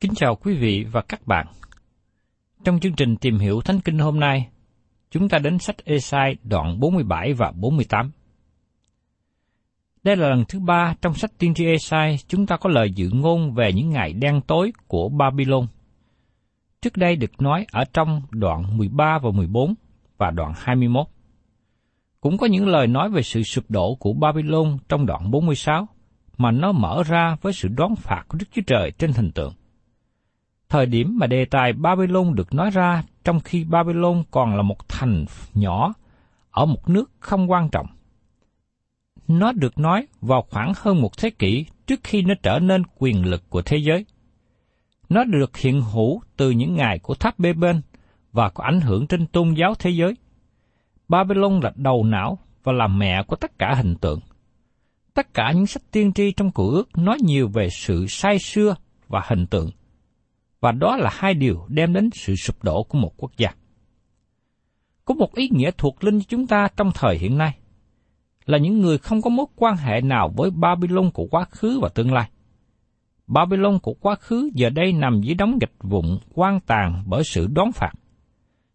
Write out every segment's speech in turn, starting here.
Kính chào quý vị và các bạn. Trong chương trình tìm hiểu Thánh Kinh hôm nay, chúng ta đến sách Esai đoạn 47 và 48. Đây là lần thứ ba trong sách tiên tri Esai chúng ta có lời dự ngôn về những ngày đen tối của Babylon. Trước đây được nói ở trong đoạn 13 và 14 và đoạn 21. Cũng có những lời nói về sự sụp đổ của Babylon trong đoạn 46, mà nó mở ra với sự đón phạt của Đức Chúa Trời trên hình tượng. Thời điểm mà đề tài Babylon được nói ra trong khi Babylon còn là một thành nhỏ, ở một nước không quan trọng. Nó được nói vào khoảng hơn một thế kỷ trước khi nó trở nên quyền lực của thế giới. Nó được hiện hữu từ những ngày của tháp bê bên và có ảnh hưởng trên tôn giáo thế giới. Babylon là đầu não và là mẹ của tất cả hình tượng. Tất cả những sách tiên tri trong cựu ước nói nhiều về sự sai xưa và hình tượng. Và đó là hai điều đem đến sự sụp đổ của một quốc gia. Có một ý nghĩa thuộc linh cho chúng ta trong thời hiện nay, là những người không có mối quan hệ nào với Babylon của quá khứ và tương lai. Babylon của quá khứ giờ đây nằm dưới đống gạch vụn quan tàn bởi sự đón phạt.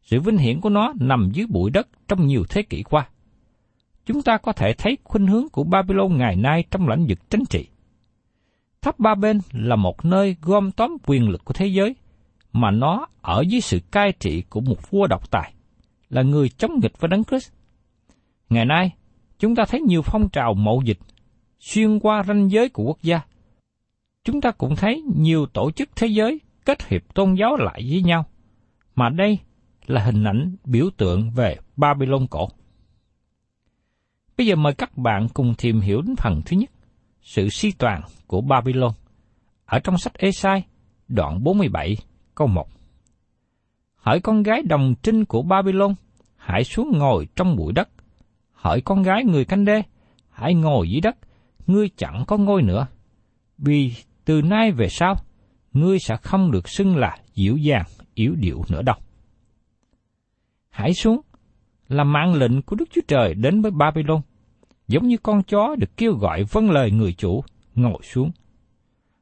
Sự vinh hiển của nó nằm dưới bụi đất trong nhiều thế kỷ qua. Chúng ta có thể thấy khuynh hướng của Babylon ngày nay trong lĩnh vực chính trị. Tháp Ba Bên là một nơi gom tóm quyền lực của thế giới, mà nó ở dưới sự cai trị của một vua độc tài, là người chống nghịch với Đấng Christ. Ngày nay, chúng ta thấy nhiều phong trào mậu dịch xuyên qua ranh giới của quốc gia. Chúng ta cũng thấy nhiều tổ chức thế giới kết hiệp tôn giáo lại với nhau, mà đây là hình ảnh biểu tượng về Babylon cổ. Bây giờ mời các bạn cùng tìm hiểu đến phần thứ nhất, sự suy toàn của Babylon, ở trong sách Esai, đoạn 47, câu 1. Hỡi con gái đồng trinh của Babylon, hãy xuống ngồi trong bụi đất. Hỡi con gái người canh đê, hãy ngồi dưới đất, ngươi chẳng có ngôi nữa. Vì từ nay về sau, ngươi sẽ không được xưng là dịu dàng, yếu điệu nữa đâu. Hãy xuống, là mạng lệnh của Đức Chúa Trời đến với Babylon, giống như con chó được kêu gọi vâng lời người chủ, ngồi xuống.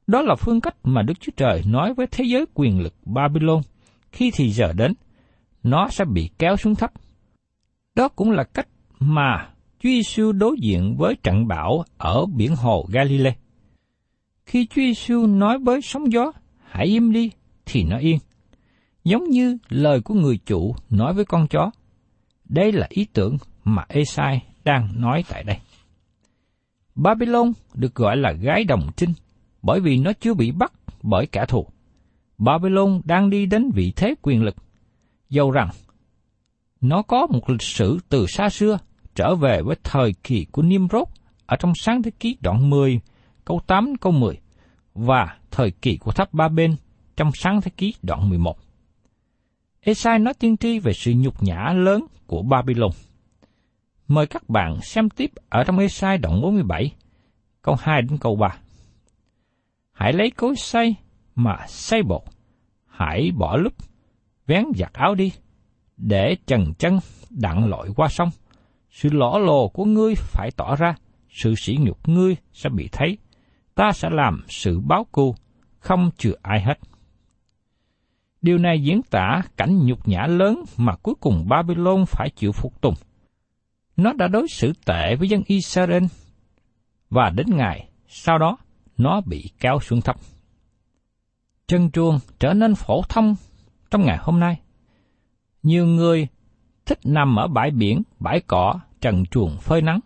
Đó là phương cách mà Đức Chúa Trời nói với thế giới quyền lực Babylon khi thì giờ đến, nó sẽ bị kéo xuống thấp. Đó cũng là cách mà Chúa Giêsu đối diện với trận bão ở biển hồ Galilee. Khi Chúa Giêsu nói với sóng gió, hãy im đi, thì nó yên. giống như lời của người chủ nói với con chó. Đây là ý tưởng mà Esai đang nói tại đây. Babylon được gọi là gái đồng trinh bởi vì nó chưa bị bắt bởi kẻ thù. Babylon đang đi đến vị thế quyền lực, dầu rằng nó có một lịch sử từ xa xưa trở về với thời kỳ của Nimrod ở trong sáng thế ký đoạn 10, câu 8 câu 10 và thời kỳ của tháp Ba Bên trong sáng thế ký đoạn 11. Esai nói tiên tri về sự nhục nhã lớn của Babylon. Mời các bạn xem tiếp ở trong Esai đoạn 47, câu 2 đến câu 3. Hãy lấy cối xay mà xay bột, hãy bỏ lúc, vén giặt áo đi, để trần chân đặng lội qua sông. Sự lõ lồ của ngươi phải tỏ ra, sự sỉ nhục ngươi sẽ bị thấy. Ta sẽ làm sự báo cù, không chừa ai hết. Điều này diễn tả cảnh nhục nhã lớn mà cuối cùng Babylon phải chịu phục tùng. Nó đã đối xử tệ với dân Israel, và đến ngày sau đó nó bị kéo xuống thấp. Chân chuông trở nên phổ thông trong ngày hôm nay. Nhiều người thích nằm ở bãi biển, bãi cỏ, trần chuồng phơi nắng.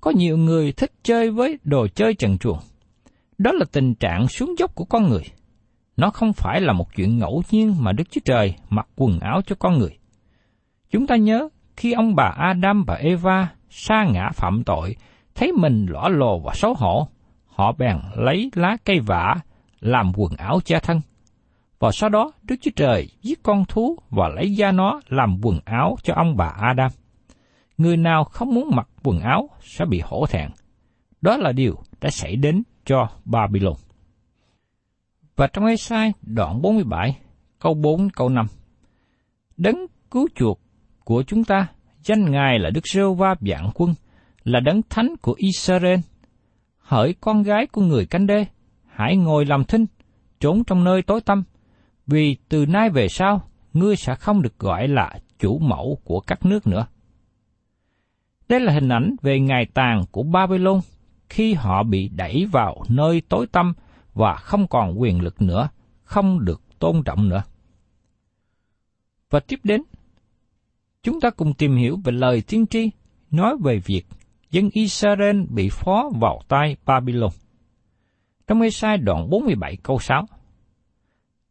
Có nhiều người thích chơi với đồ chơi trần chuồng. Đó là tình trạng xuống dốc của con người. Nó không phải là một chuyện ngẫu nhiên mà Đức Chúa Trời mặc quần áo cho con người. Chúng ta nhớ khi ông bà Adam và Eva sa ngã phạm tội, thấy mình lõa lồ và xấu hổ, họ bèn lấy lá cây vả làm quần áo che thân. Và sau đó Đức Chúa Trời giết con thú và lấy da nó làm quần áo cho ông bà Adam. Người nào không muốn mặc quần áo sẽ bị hổ thẹn. Đó là điều đã xảy đến cho Babylon. Và trong Ê-sai đoạn 47, câu 4, câu 5. Đấng cứu chuộc của chúng ta, danh Ngài là Đức Rêu Va Vạn Quân, là đấng thánh của Israel. Hỡi con gái của người canh đê, hãy ngồi làm thinh, trốn trong nơi tối tăm, vì từ nay về sau, ngươi sẽ không được gọi là chủ mẫu của các nước nữa. Đây là hình ảnh về ngày tàn của Babylon khi họ bị đẩy vào nơi tối tăm và không còn quyền lực nữa, không được tôn trọng nữa. Và tiếp đến, chúng ta cùng tìm hiểu về lời tiên tri nói về việc dân Israel bị phó vào tay Babylon. Trong Ê-sai đoạn 47 câu 6,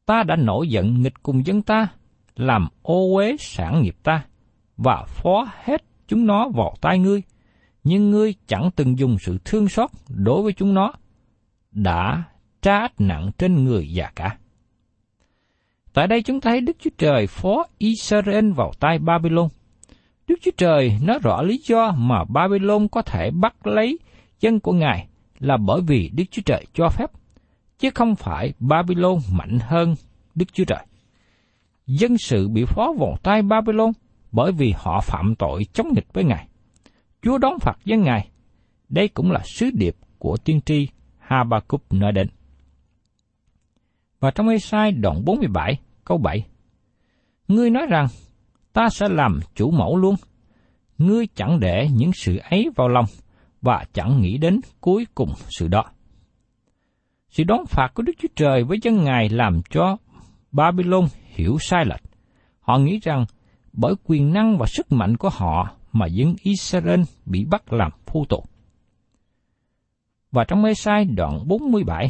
Ta đã nổi giận nghịch cùng dân ta, làm ô uế sản nghiệp ta, và phó hết chúng nó vào tay ngươi, nhưng ngươi chẳng từng dùng sự thương xót đối với chúng nó, đã trá nặng trên người già cả. Tại đây chúng ta thấy Đức Chúa Trời phó Israel vào tay Babylon. Đức Chúa Trời nói rõ lý do mà Babylon có thể bắt lấy dân của Ngài là bởi vì Đức Chúa Trời cho phép, chứ không phải Babylon mạnh hơn Đức Chúa Trời. Dân sự bị phó vào tay Babylon bởi vì họ phạm tội chống nghịch với Ngài. Chúa đón phạt dân Ngài. Đây cũng là sứ điệp của tiên tri Habakkuk nói đến. Và trong Esai đoạn 47, câu 7, Ngươi nói rằng, ta sẽ làm chủ mẫu luôn. Ngươi chẳng để những sự ấy vào lòng, và chẳng nghĩ đến cuối cùng sự đó. Sự đón phạt của Đức Chúa Trời với dân Ngài làm cho Babylon hiểu sai lệch. Họ nghĩ rằng bởi quyền năng và sức mạnh của họ mà dân Israel bị bắt làm phu tù. Và trong mê sai đoạn 47,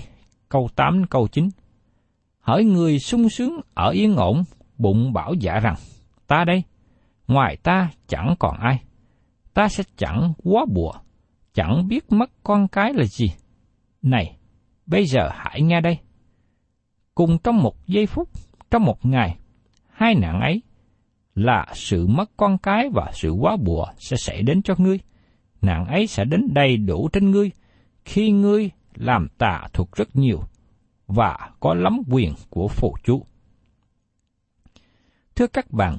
câu 8 câu 9, Hỡi người sung sướng ở yên ổn, bụng bảo dạ rằng, ta đây, ngoài ta chẳng còn ai, ta sẽ chẳng quá bùa, chẳng biết mất con cái là gì. Này, bây giờ hãy nghe đây. Cùng trong một giây phút, trong một ngày, hai nạn ấy là sự mất con cái và sự quá bùa sẽ xảy đến cho ngươi. Nạn ấy sẽ đến đầy đủ trên ngươi khi ngươi làm tà thuật rất nhiều và có lắm quyền của phụ chú. Thưa các bạn,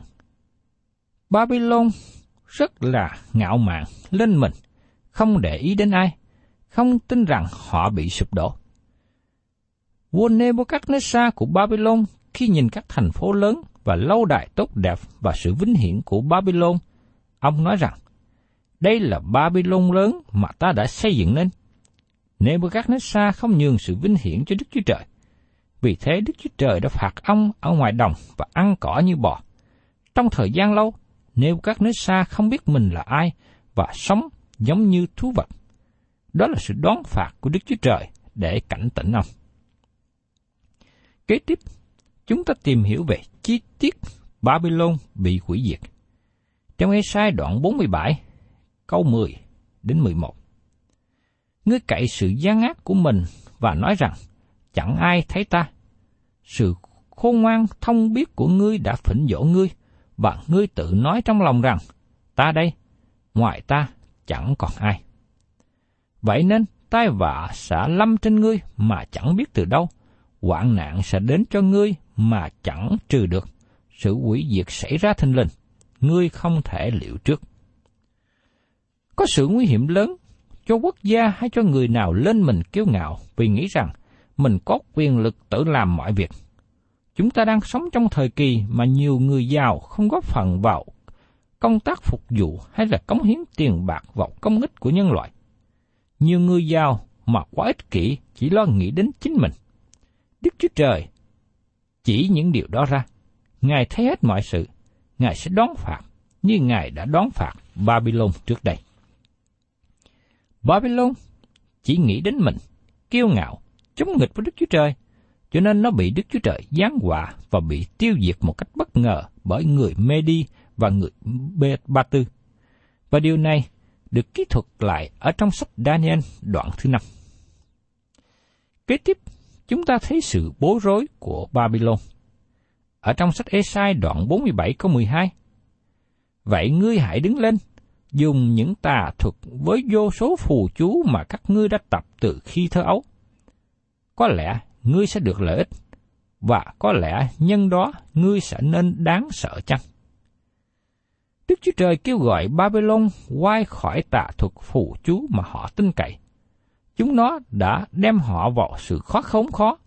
Babylon rất là ngạo mạn lên mình, không để ý đến ai, không tin rằng họ bị sụp đổ. Vua Nebuchadnezzar của Babylon khi nhìn các thành phố lớn và lâu đài tốt đẹp và sự vinh hiển của Babylon, ông nói rằng, đây là Babylon lớn mà ta đã xây dựng nên. Nebuchadnezzar không nhường sự vinh hiển cho Đức Chúa Trời. Vì thế Đức Chúa Trời đã phạt ông ở ngoài đồng và ăn cỏ như bò. Trong thời gian lâu, nếu các nước xa không biết mình là ai và sống giống như thú vật. Đó là sự đoán phạt của Đức Chúa Trời để cảnh tỉnh ông. Kế tiếp, chúng ta tìm hiểu về chi tiết Babylon bị hủy diệt. Trong Esai đoạn 47, câu 10 đến 11. Ngươi cậy sự gian ác của mình và nói rằng, chẳng ai thấy ta. Sự khôn ngoan thông biết của ngươi đã phỉnh dỗ ngươi, và ngươi tự nói trong lòng rằng, ta đây, ngoài ta chẳng còn ai. Vậy nên, tai vạ sẽ lâm trên ngươi mà chẳng biết từ đâu, hoạn nạn sẽ đến cho ngươi mà chẳng trừ được, sự hủy diệt xảy ra thình lình, ngươi không thể liệu trước. Có sự nguy hiểm lớn cho quốc gia hay cho người nào lên mình kiêu ngạo vì nghĩ rằng mình có quyền lực tự làm mọi việc. Chúng ta đang sống trong thời kỳ mà nhiều người giàu không góp phần vào công tác phục vụ hay là cống hiến tiền bạc vào công ích của nhân loại. Nhiều người giàu mà quá ích kỷ chỉ lo nghĩ đến chính mình. Đức Chúa Trời chỉ những điều đó ra. Ngài thấy hết mọi sự. Ngài sẽ đón phạt như Ngài đã đón phạt Babylon trước đây. Babylon chỉ nghĩ đến mình, kiêu ngạo, chống nghịch với Đức Chúa Trời, cho nên nó bị Đức Chúa Trời giáng họa và bị tiêu diệt một cách bất ngờ bởi người Medi và người Ba Tư. Và điều này được kỹ thuật lại ở trong sách Daniel đoạn thứ năm. Kế tiếp, chúng ta thấy sự bối rối của Babylon. Ở trong sách Esai đoạn 47 câu 12. Vậy ngươi hãy đứng lên, dùng những tà thuật với vô số phù chú mà các ngươi đã tập từ khi thơ ấu. Có lẽ ngươi sẽ được lợi ích, và có lẽ nhân đó ngươi sẽ nên đáng sợ chăng? Đức Chúa Trời kêu gọi Babylon quay khỏi tà thuật phù chú mà họ tin cậy. Chúng nó đã đem họ vào sự khó khốn khó.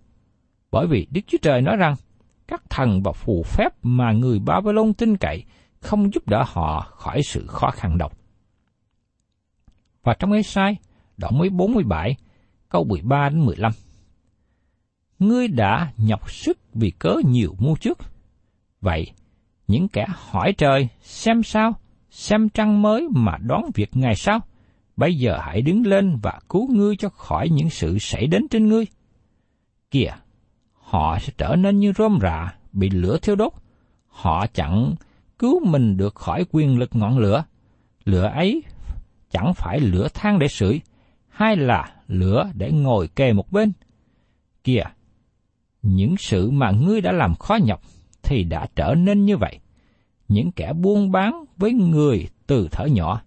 Bởi vì Đức Chúa Trời nói rằng, các thần và phù phép mà người Babylon tin cậy không giúp đỡ họ khỏi sự khó khăn đâu. Và trong Ê-sai, đoạn mới 47, câu 13 đến 15. Ngươi đã nhọc sức vì cớ nhiều mua trước. Vậy, những kẻ hỏi trời xem sao, xem trăng mới mà đoán việc ngày sau, bây giờ hãy đứng lên và cứu ngươi cho khỏi những sự xảy đến trên ngươi. Kìa, họ sẽ trở nên như rơm rạ, bị lửa thiêu đốt. Họ chẳng cứu mình được khỏi quyền lực ngọn lửa. Lửa ấy chẳng phải lửa than để sưởi, hay là lửa để ngồi kề một bên. Kìa, những sự mà ngươi đã làm khó nhọc thì đã trở nên như vậy. Những kẻ buôn bán với người từ thở nhỏ,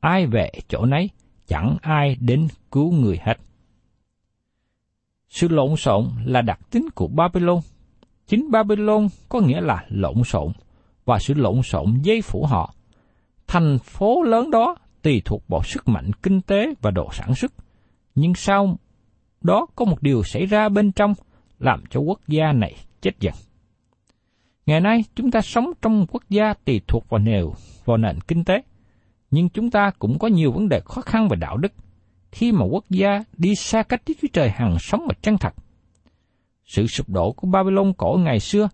ai về chỗ nấy, chẳng ai đến cứu người hết. Sự lộn xộn là đặc tính của Babylon. Chính Babylon có nghĩa là lộn xộn, và sự lộn xộn dây phủ họ. Thành phố lớn đó tùy thuộc vào sức mạnh kinh tế và độ sản xuất. Nhưng sau đó có một điều xảy ra bên trong làm cho quốc gia này chết dần. Ngày nay chúng ta sống trong quốc gia tùy thuộc vào nền vào nền kinh tế, nhưng chúng ta cũng có nhiều vấn đề khó khăn về đạo đức khi mà quốc gia đi xa cách Đức Chúa Trời hằng sống và chân thật. Sự sụp đổ của Babylon cổ ngày xưa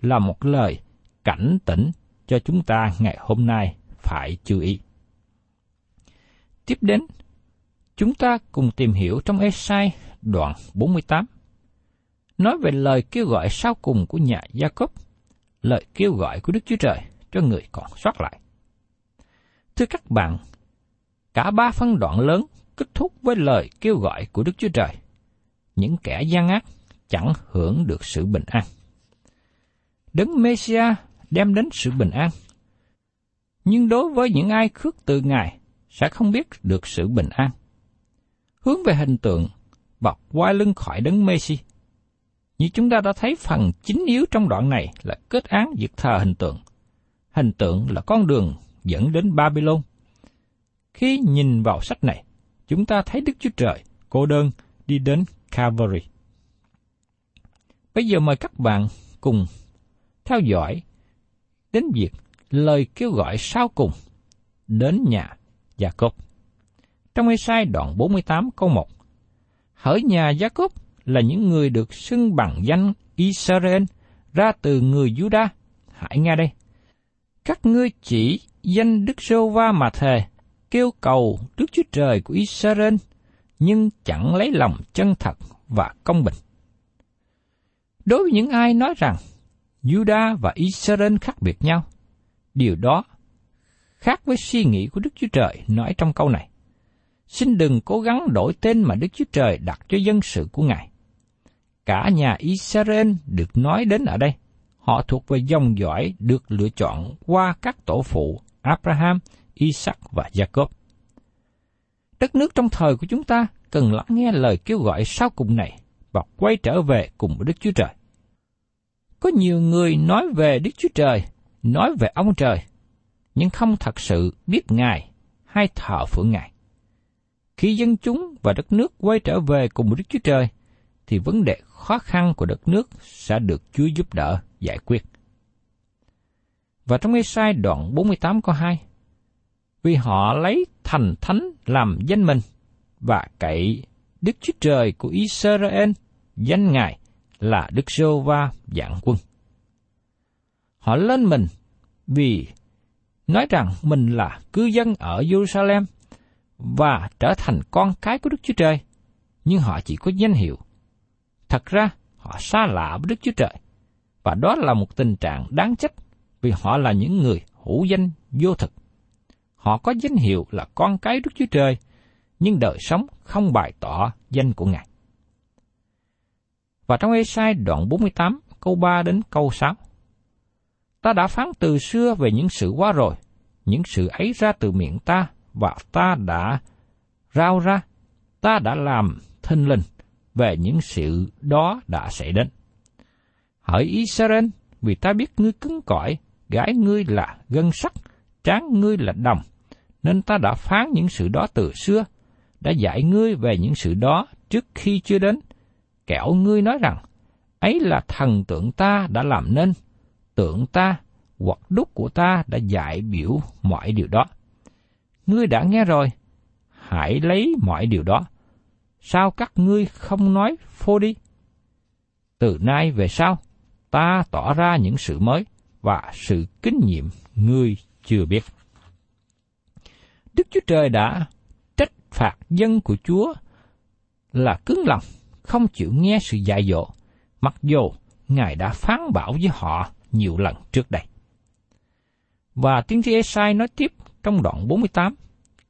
là một lời cảnh tỉnh cho chúng ta ngày hôm nay phải chú ý. Tiếp đến, chúng ta cùng tìm hiểu trong Esai đoạn 48. Nói về lời kêu gọi sau cùng của nhà Gia Cốp, lời kêu gọi của Đức Chúa Trời cho người còn sót lại. Thưa các bạn, cả ba phân đoạn lớn kết thúc với lời kêu gọi của Đức Chúa Trời. Những kẻ gian ác chẳng hưởng được sự bình an. Đấng Messia đem đến sự bình an. Nhưng đối với những ai khước từ Ngài sẽ không biết được sự bình an. Hướng về hình tượng và quay lưng khỏi đấng Messi. Như chúng ta đã thấy phần chính yếu trong đoạn này là kết án việc thờ hình tượng. Hình tượng là con đường dẫn đến Babylon. Khi nhìn vào sách này, chúng ta thấy Đức Chúa Trời cô đơn đi đến Calvary. Bây giờ mời các bạn cùng theo dõi đến việc lời kêu gọi sau cùng đến nhà Gia Cốp. Trong Ê-sai đoạn 48 câu 1 Hỡi nhà Gia Cốp, là những người được xưng bằng danh Israel ra từ người Juda. Hãy nghe đây. Các ngươi chỉ danh Đức Sô Va mà thề, kêu cầu Đức Chúa Trời của Israel, nhưng chẳng lấy lòng chân thật và công bình. Đối với những ai nói rằng Juda và Israel khác biệt nhau, điều đó khác với suy nghĩ của Đức Chúa Trời nói trong câu này. Xin đừng cố gắng đổi tên mà Đức Chúa Trời đặt cho dân sự của Ngài. Cả nhà Israel được nói đến ở đây. Họ thuộc về dòng dõi được lựa chọn qua các tổ phụ Abraham, Isaac và Jacob. Đất nước trong thời của chúng ta cần lắng nghe lời kêu gọi sau cùng này và quay trở về cùng với Đức Chúa Trời. Có nhiều người nói về Đức Chúa Trời, nói về ông trời, nhưng không thật sự biết Ngài hay thờ phượng Ngài. Khi dân chúng và đất nước quay trở về cùng với Đức Chúa Trời, thì vấn đề khó khăn của đất nước sẽ được Chúa giúp đỡ giải quyết. Và trong ngay sai đoạn 48 câu 2, vì họ lấy thành thánh làm danh mình và cậy Đức Chúa Trời của Israel danh Ngài là Đức Sô Va dạng quân. Họ lên mình vì nói rằng mình là cư dân ở Jerusalem và trở thành con cái của Đức Chúa Trời, nhưng họ chỉ có danh hiệu. Thật ra, họ xa lạ với Đức Chúa Trời, và đó là một tình trạng đáng trách vì họ là những người hữu danh vô thực. Họ có danh hiệu là con cái Đức Chúa Trời, nhưng đời sống không bày tỏ danh của Ngài. Và trong Ê-sai đoạn 48, câu 3 đến câu 6. Ta đã phán từ xưa về những sự quá rồi, những sự ấy ra từ miệng ta, và ta đã rao ra, ta đã làm thinh linh về những sự đó đã xảy đến. Hỡi Israel, vì ta biết ngươi cứng cỏi, gái ngươi là gân sắt, tráng ngươi là đồng, nên ta đã phán những sự đó từ xưa, đã dạy ngươi về những sự đó trước khi chưa đến, kẻo ngươi nói rằng, ấy là thần tượng ta đã làm nên, tượng ta hoặc đúc của ta đã dạy biểu mọi điều đó. Ngươi đã nghe rồi, hãy lấy mọi điều đó. Sao các ngươi không nói phô đi? Từ nay về sau, ta tỏ ra những sự mới và sự kinh nghiệm ngươi chưa biết. Đức Chúa Trời đã trách phạt dân của Chúa là cứng lòng, không chịu nghe sự dạy dỗ, mặc dù Ngài đã phán bảo với họ nhiều lần trước đây. Và tiên tri Esai nói tiếp trong đoạn 48,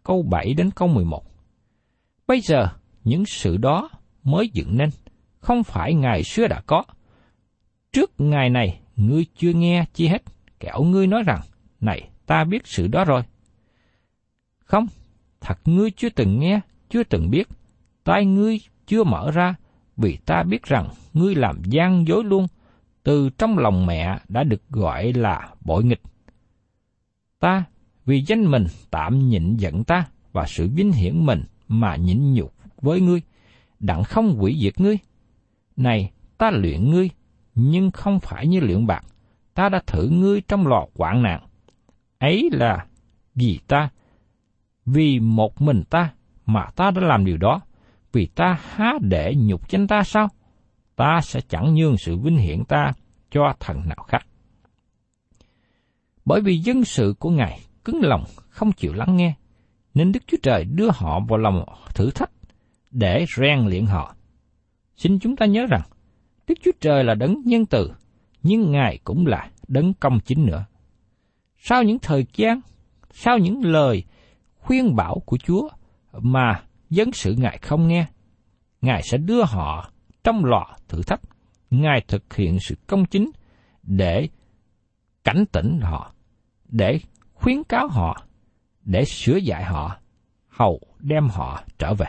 câu 7 đến câu 11. Bây giờ, những sự đó mới dựng nên, không phải ngày xưa đã có. Trước ngày này, ngươi chưa nghe chi hết, kẻo ngươi nói rằng, này, ta biết sự đó rồi. Không, thật ngươi chưa từng nghe, chưa từng biết, tai ngươi chưa mở ra, vì ta biết rằng ngươi làm gian dối luôn, từ trong lòng mẹ đã được gọi là bội nghịch. Ta, vì danh mình tạm nhịn giận ta và sự vinh hiển mình mà nhịn nhục với ngươi, đặng không quỷ diệt ngươi. Này, ta luyện ngươi, nhưng không phải như luyện bạc. Ta đã thử ngươi trong lò quảng nạn. Ấy là vì ta, vì một mình ta mà ta đã làm điều đó, vì ta há để nhục danh ta sao? Ta sẽ chẳng nhường sự vinh hiển ta cho thần nào khác. Bởi vì dân sự của Ngài cứng lòng không chịu lắng nghe, nên Đức Chúa Trời đưa họ vào lòng thử thách để rèn luyện họ. Xin chúng ta nhớ rằng, Đức Chúa Trời là đấng nhân từ, nhưng Ngài cũng là đấng công chính nữa. Sau những thời gian, sau những lời khuyên bảo của Chúa mà dân sự Ngài không nghe, Ngài sẽ đưa họ trong lò thử thách. Ngài thực hiện sự công chính để cảnh tỉnh họ, để khuyến cáo họ, để sửa dạy họ, hầu đem họ trở về.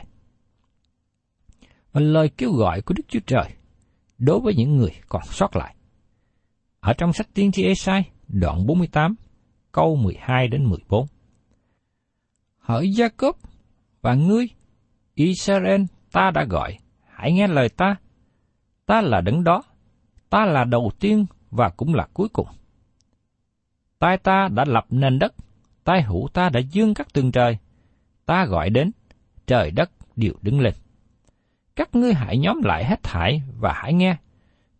Và lời kêu gọi của Đức Chúa Trời đối với những người còn sót lại. Ở trong sách tiên tri Esai đoạn 48, câu 12 đến 14. Hỡi Jacob và ngươi, Israel ta đã gọi, hãy nghe lời ta. Ta là đấng đó, ta là đầu tiên và cũng là cuối cùng. Tai ta đã lập nền đất, tai hữu ta đã dương các tường trời. Ta gọi đến, trời đất đều đứng lên. Các ngươi hãy nhóm lại hết thảy và hãy nghe.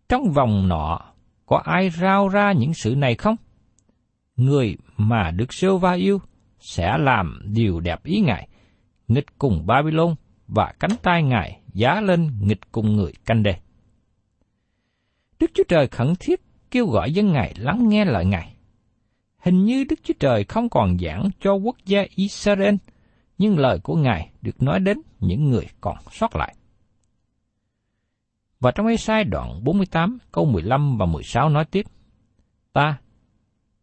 Trong vòng nọ, có ai rao ra những sự này không? Người mà được sêu va yêu sẽ làm điều đẹp ý Ngài, nghịch cùng Babylon và cánh tay Ngài giá lên nghịch cùng người canh đề Đức Chúa Trời khẩn thiết kêu gọi dân Ngài lắng nghe lời Ngài. Hình như Đức Chúa Trời không còn giảng cho quốc gia Israel, nhưng lời của Ngài được nói đến những người còn sót lại. Và trong Ê-sai đoạn 48 câu 15 và 16 nói tiếp, Ta,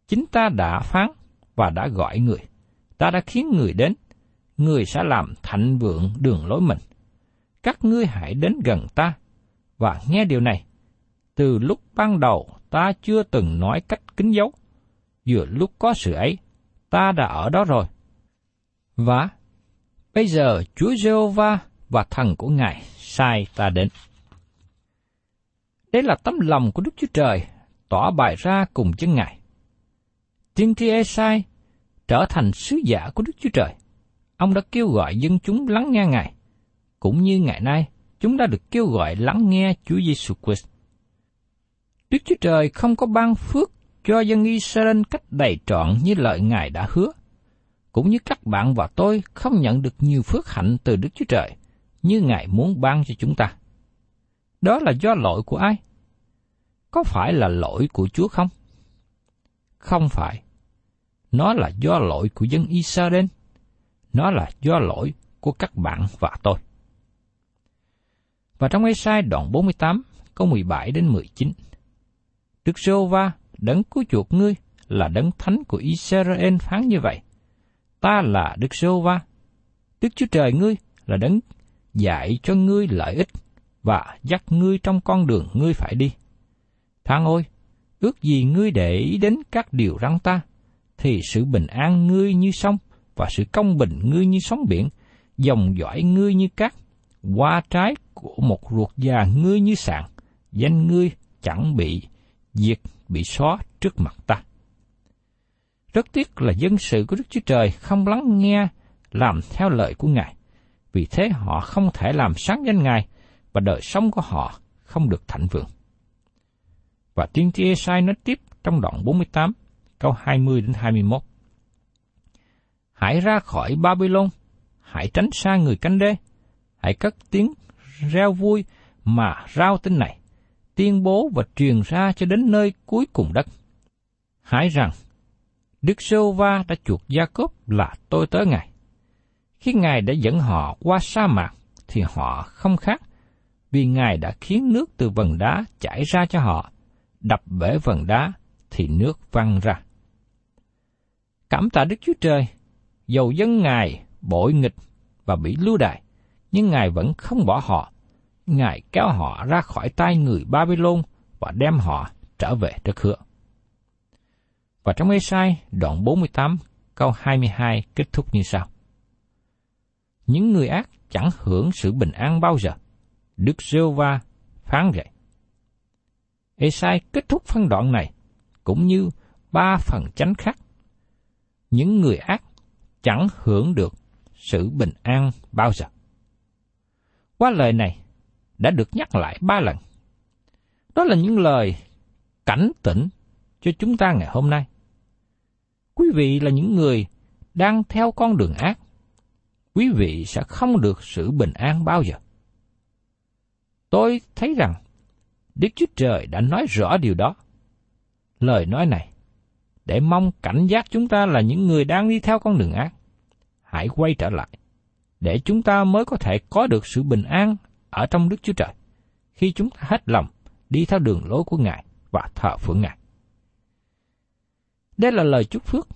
chính ta đã phán và đã gọi người, ta đã khiến người đến, người sẽ làm thạnh vượng đường lối mình. Các ngươi hãy đến gần ta, và nghe điều này. Từ lúc ban đầu ta chưa từng nói cách kính dấu, vừa lúc có sự ấy, ta đã ở đó rồi. Và bây giờ Chúa giê va và thần của Ngài sai ta đến. Đây là tấm lòng của Đức Chúa Trời tỏ bài ra cùng chân Ngài. Tiên tri Esai trở thành sứ giả của Đức Chúa Trời. Ông đã kêu gọi dân chúng lắng nghe Ngài, cũng như ngày nay chúng đã được kêu gọi lắng nghe Chúa Giêsu Christ. Đức Chúa Trời không có ban phước cho dân Israel cách đầy trọn như lời Ngài đã hứa. Cũng như các bạn và tôi không nhận được nhiều phước hạnh từ Đức Chúa Trời như Ngài muốn ban cho chúng ta. Đó là do lỗi của ai? Có phải là lỗi của Chúa không? Không phải. Nó là do lỗi của dân Israel. Nó là do lỗi của các bạn và tôi. Và trong Ê-sai đoạn 48, câu 17 đến 19. Đức giê va đấng cứu chuộc ngươi là đấng thánh của Israel phán như vậy. Ta là Đức giê va Đức Chúa Trời ngươi là đấng dạy cho ngươi lợi ích và dắt ngươi trong con đường ngươi phải đi. Thang ôi, ước gì ngươi để ý đến các điều răng ta, thì sự bình an ngươi như sông và sự công bình ngươi như sóng biển, dòng dõi ngươi như cát, hoa trái của một ruột già ngươi như sạn, danh ngươi chẳng bị diệt bị xóa trước mặt ta. Rất tiếc là dân sự của Đức Chúa Trời không lắng nghe làm theo lời của Ngài, vì thế họ không thể làm sáng danh Ngài và đời sống của họ không được thịnh vượng. Và tiên tri Esai nói tiếp trong đoạn 48, câu 20 đến 21. Hãy ra khỏi Babylon, hãy tránh xa người canh đê, hãy cất tiếng reo vui mà rao tin này, tuyên bố và truyền ra cho đến nơi cuối cùng đất. Hãy rằng, Đức Sô Va đã chuộc Gia Cốp là tôi tới Ngài. Khi Ngài đã dẫn họ qua sa mạc, thì họ không khác, vì Ngài đã khiến nước từ vần đá chảy ra cho họ, đập bể vần đá thì nước văng ra. Cảm tạ Đức Chúa Trời, dầu dân Ngài bội nghịch và bị lưu đày, nhưng Ngài vẫn không bỏ họ. Ngài kéo họ ra khỏi tay người Babylon và đem họ trở về đất hứa. Và trong Ê-sai, đoạn 48 câu 22 kết thúc như sau. Những người ác chẳng hưởng sự bình an bao giờ. Đức giê va phán vậy. Esai kết thúc phân đoạn này, cũng như ba phần chánh khác. Những người ác chẳng hưởng được sự bình an bao giờ. Qua lời này đã được nhắc lại ba lần. Đó là những lời cảnh tỉnh cho chúng ta ngày hôm nay. Quý vị là những người đang theo con đường ác. Quý vị sẽ không được sự bình an bao giờ. Tôi thấy rằng Đức Chúa Trời đã nói rõ điều đó. Lời nói này, để mong cảnh giác chúng ta là những người đang đi theo con đường ác. Hãy quay trở lại, để chúng ta mới có thể có được sự bình an ở trong Đức Chúa Trời, khi chúng ta hết lòng đi theo đường lối của Ngài và thờ phượng Ngài. Đây là lời chúc phước,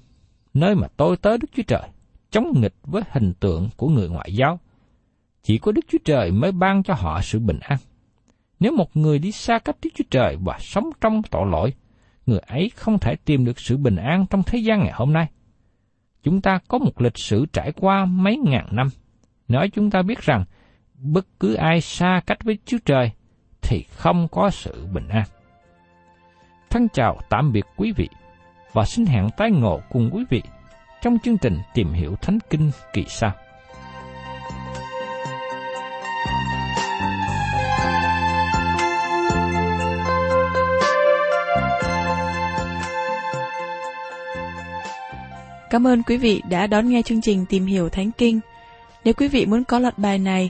nơi mà tôi tới Đức Chúa Trời, chống nghịch với hình tượng của người ngoại giáo. Chỉ có Đức Chúa Trời mới ban cho họ sự bình an. Nếu một người đi xa cách Đức Chúa Trời và sống trong tội lỗi, người ấy không thể tìm được sự bình an trong thế gian ngày hôm nay. Chúng ta có một lịch sử trải qua mấy ngàn năm, nói chúng ta biết rằng bất cứ ai xa cách với Chúa Trời thì không có sự bình an. Thân chào tạm biệt quý vị và xin hẹn tái ngộ cùng quý vị trong chương trình Tìm hiểu Thánh Kinh kỳ sau. Cảm ơn quý vị đã đón nghe chương trình Tìm hiểu Thánh Kinh. Nếu quý vị muốn có loạt bài này,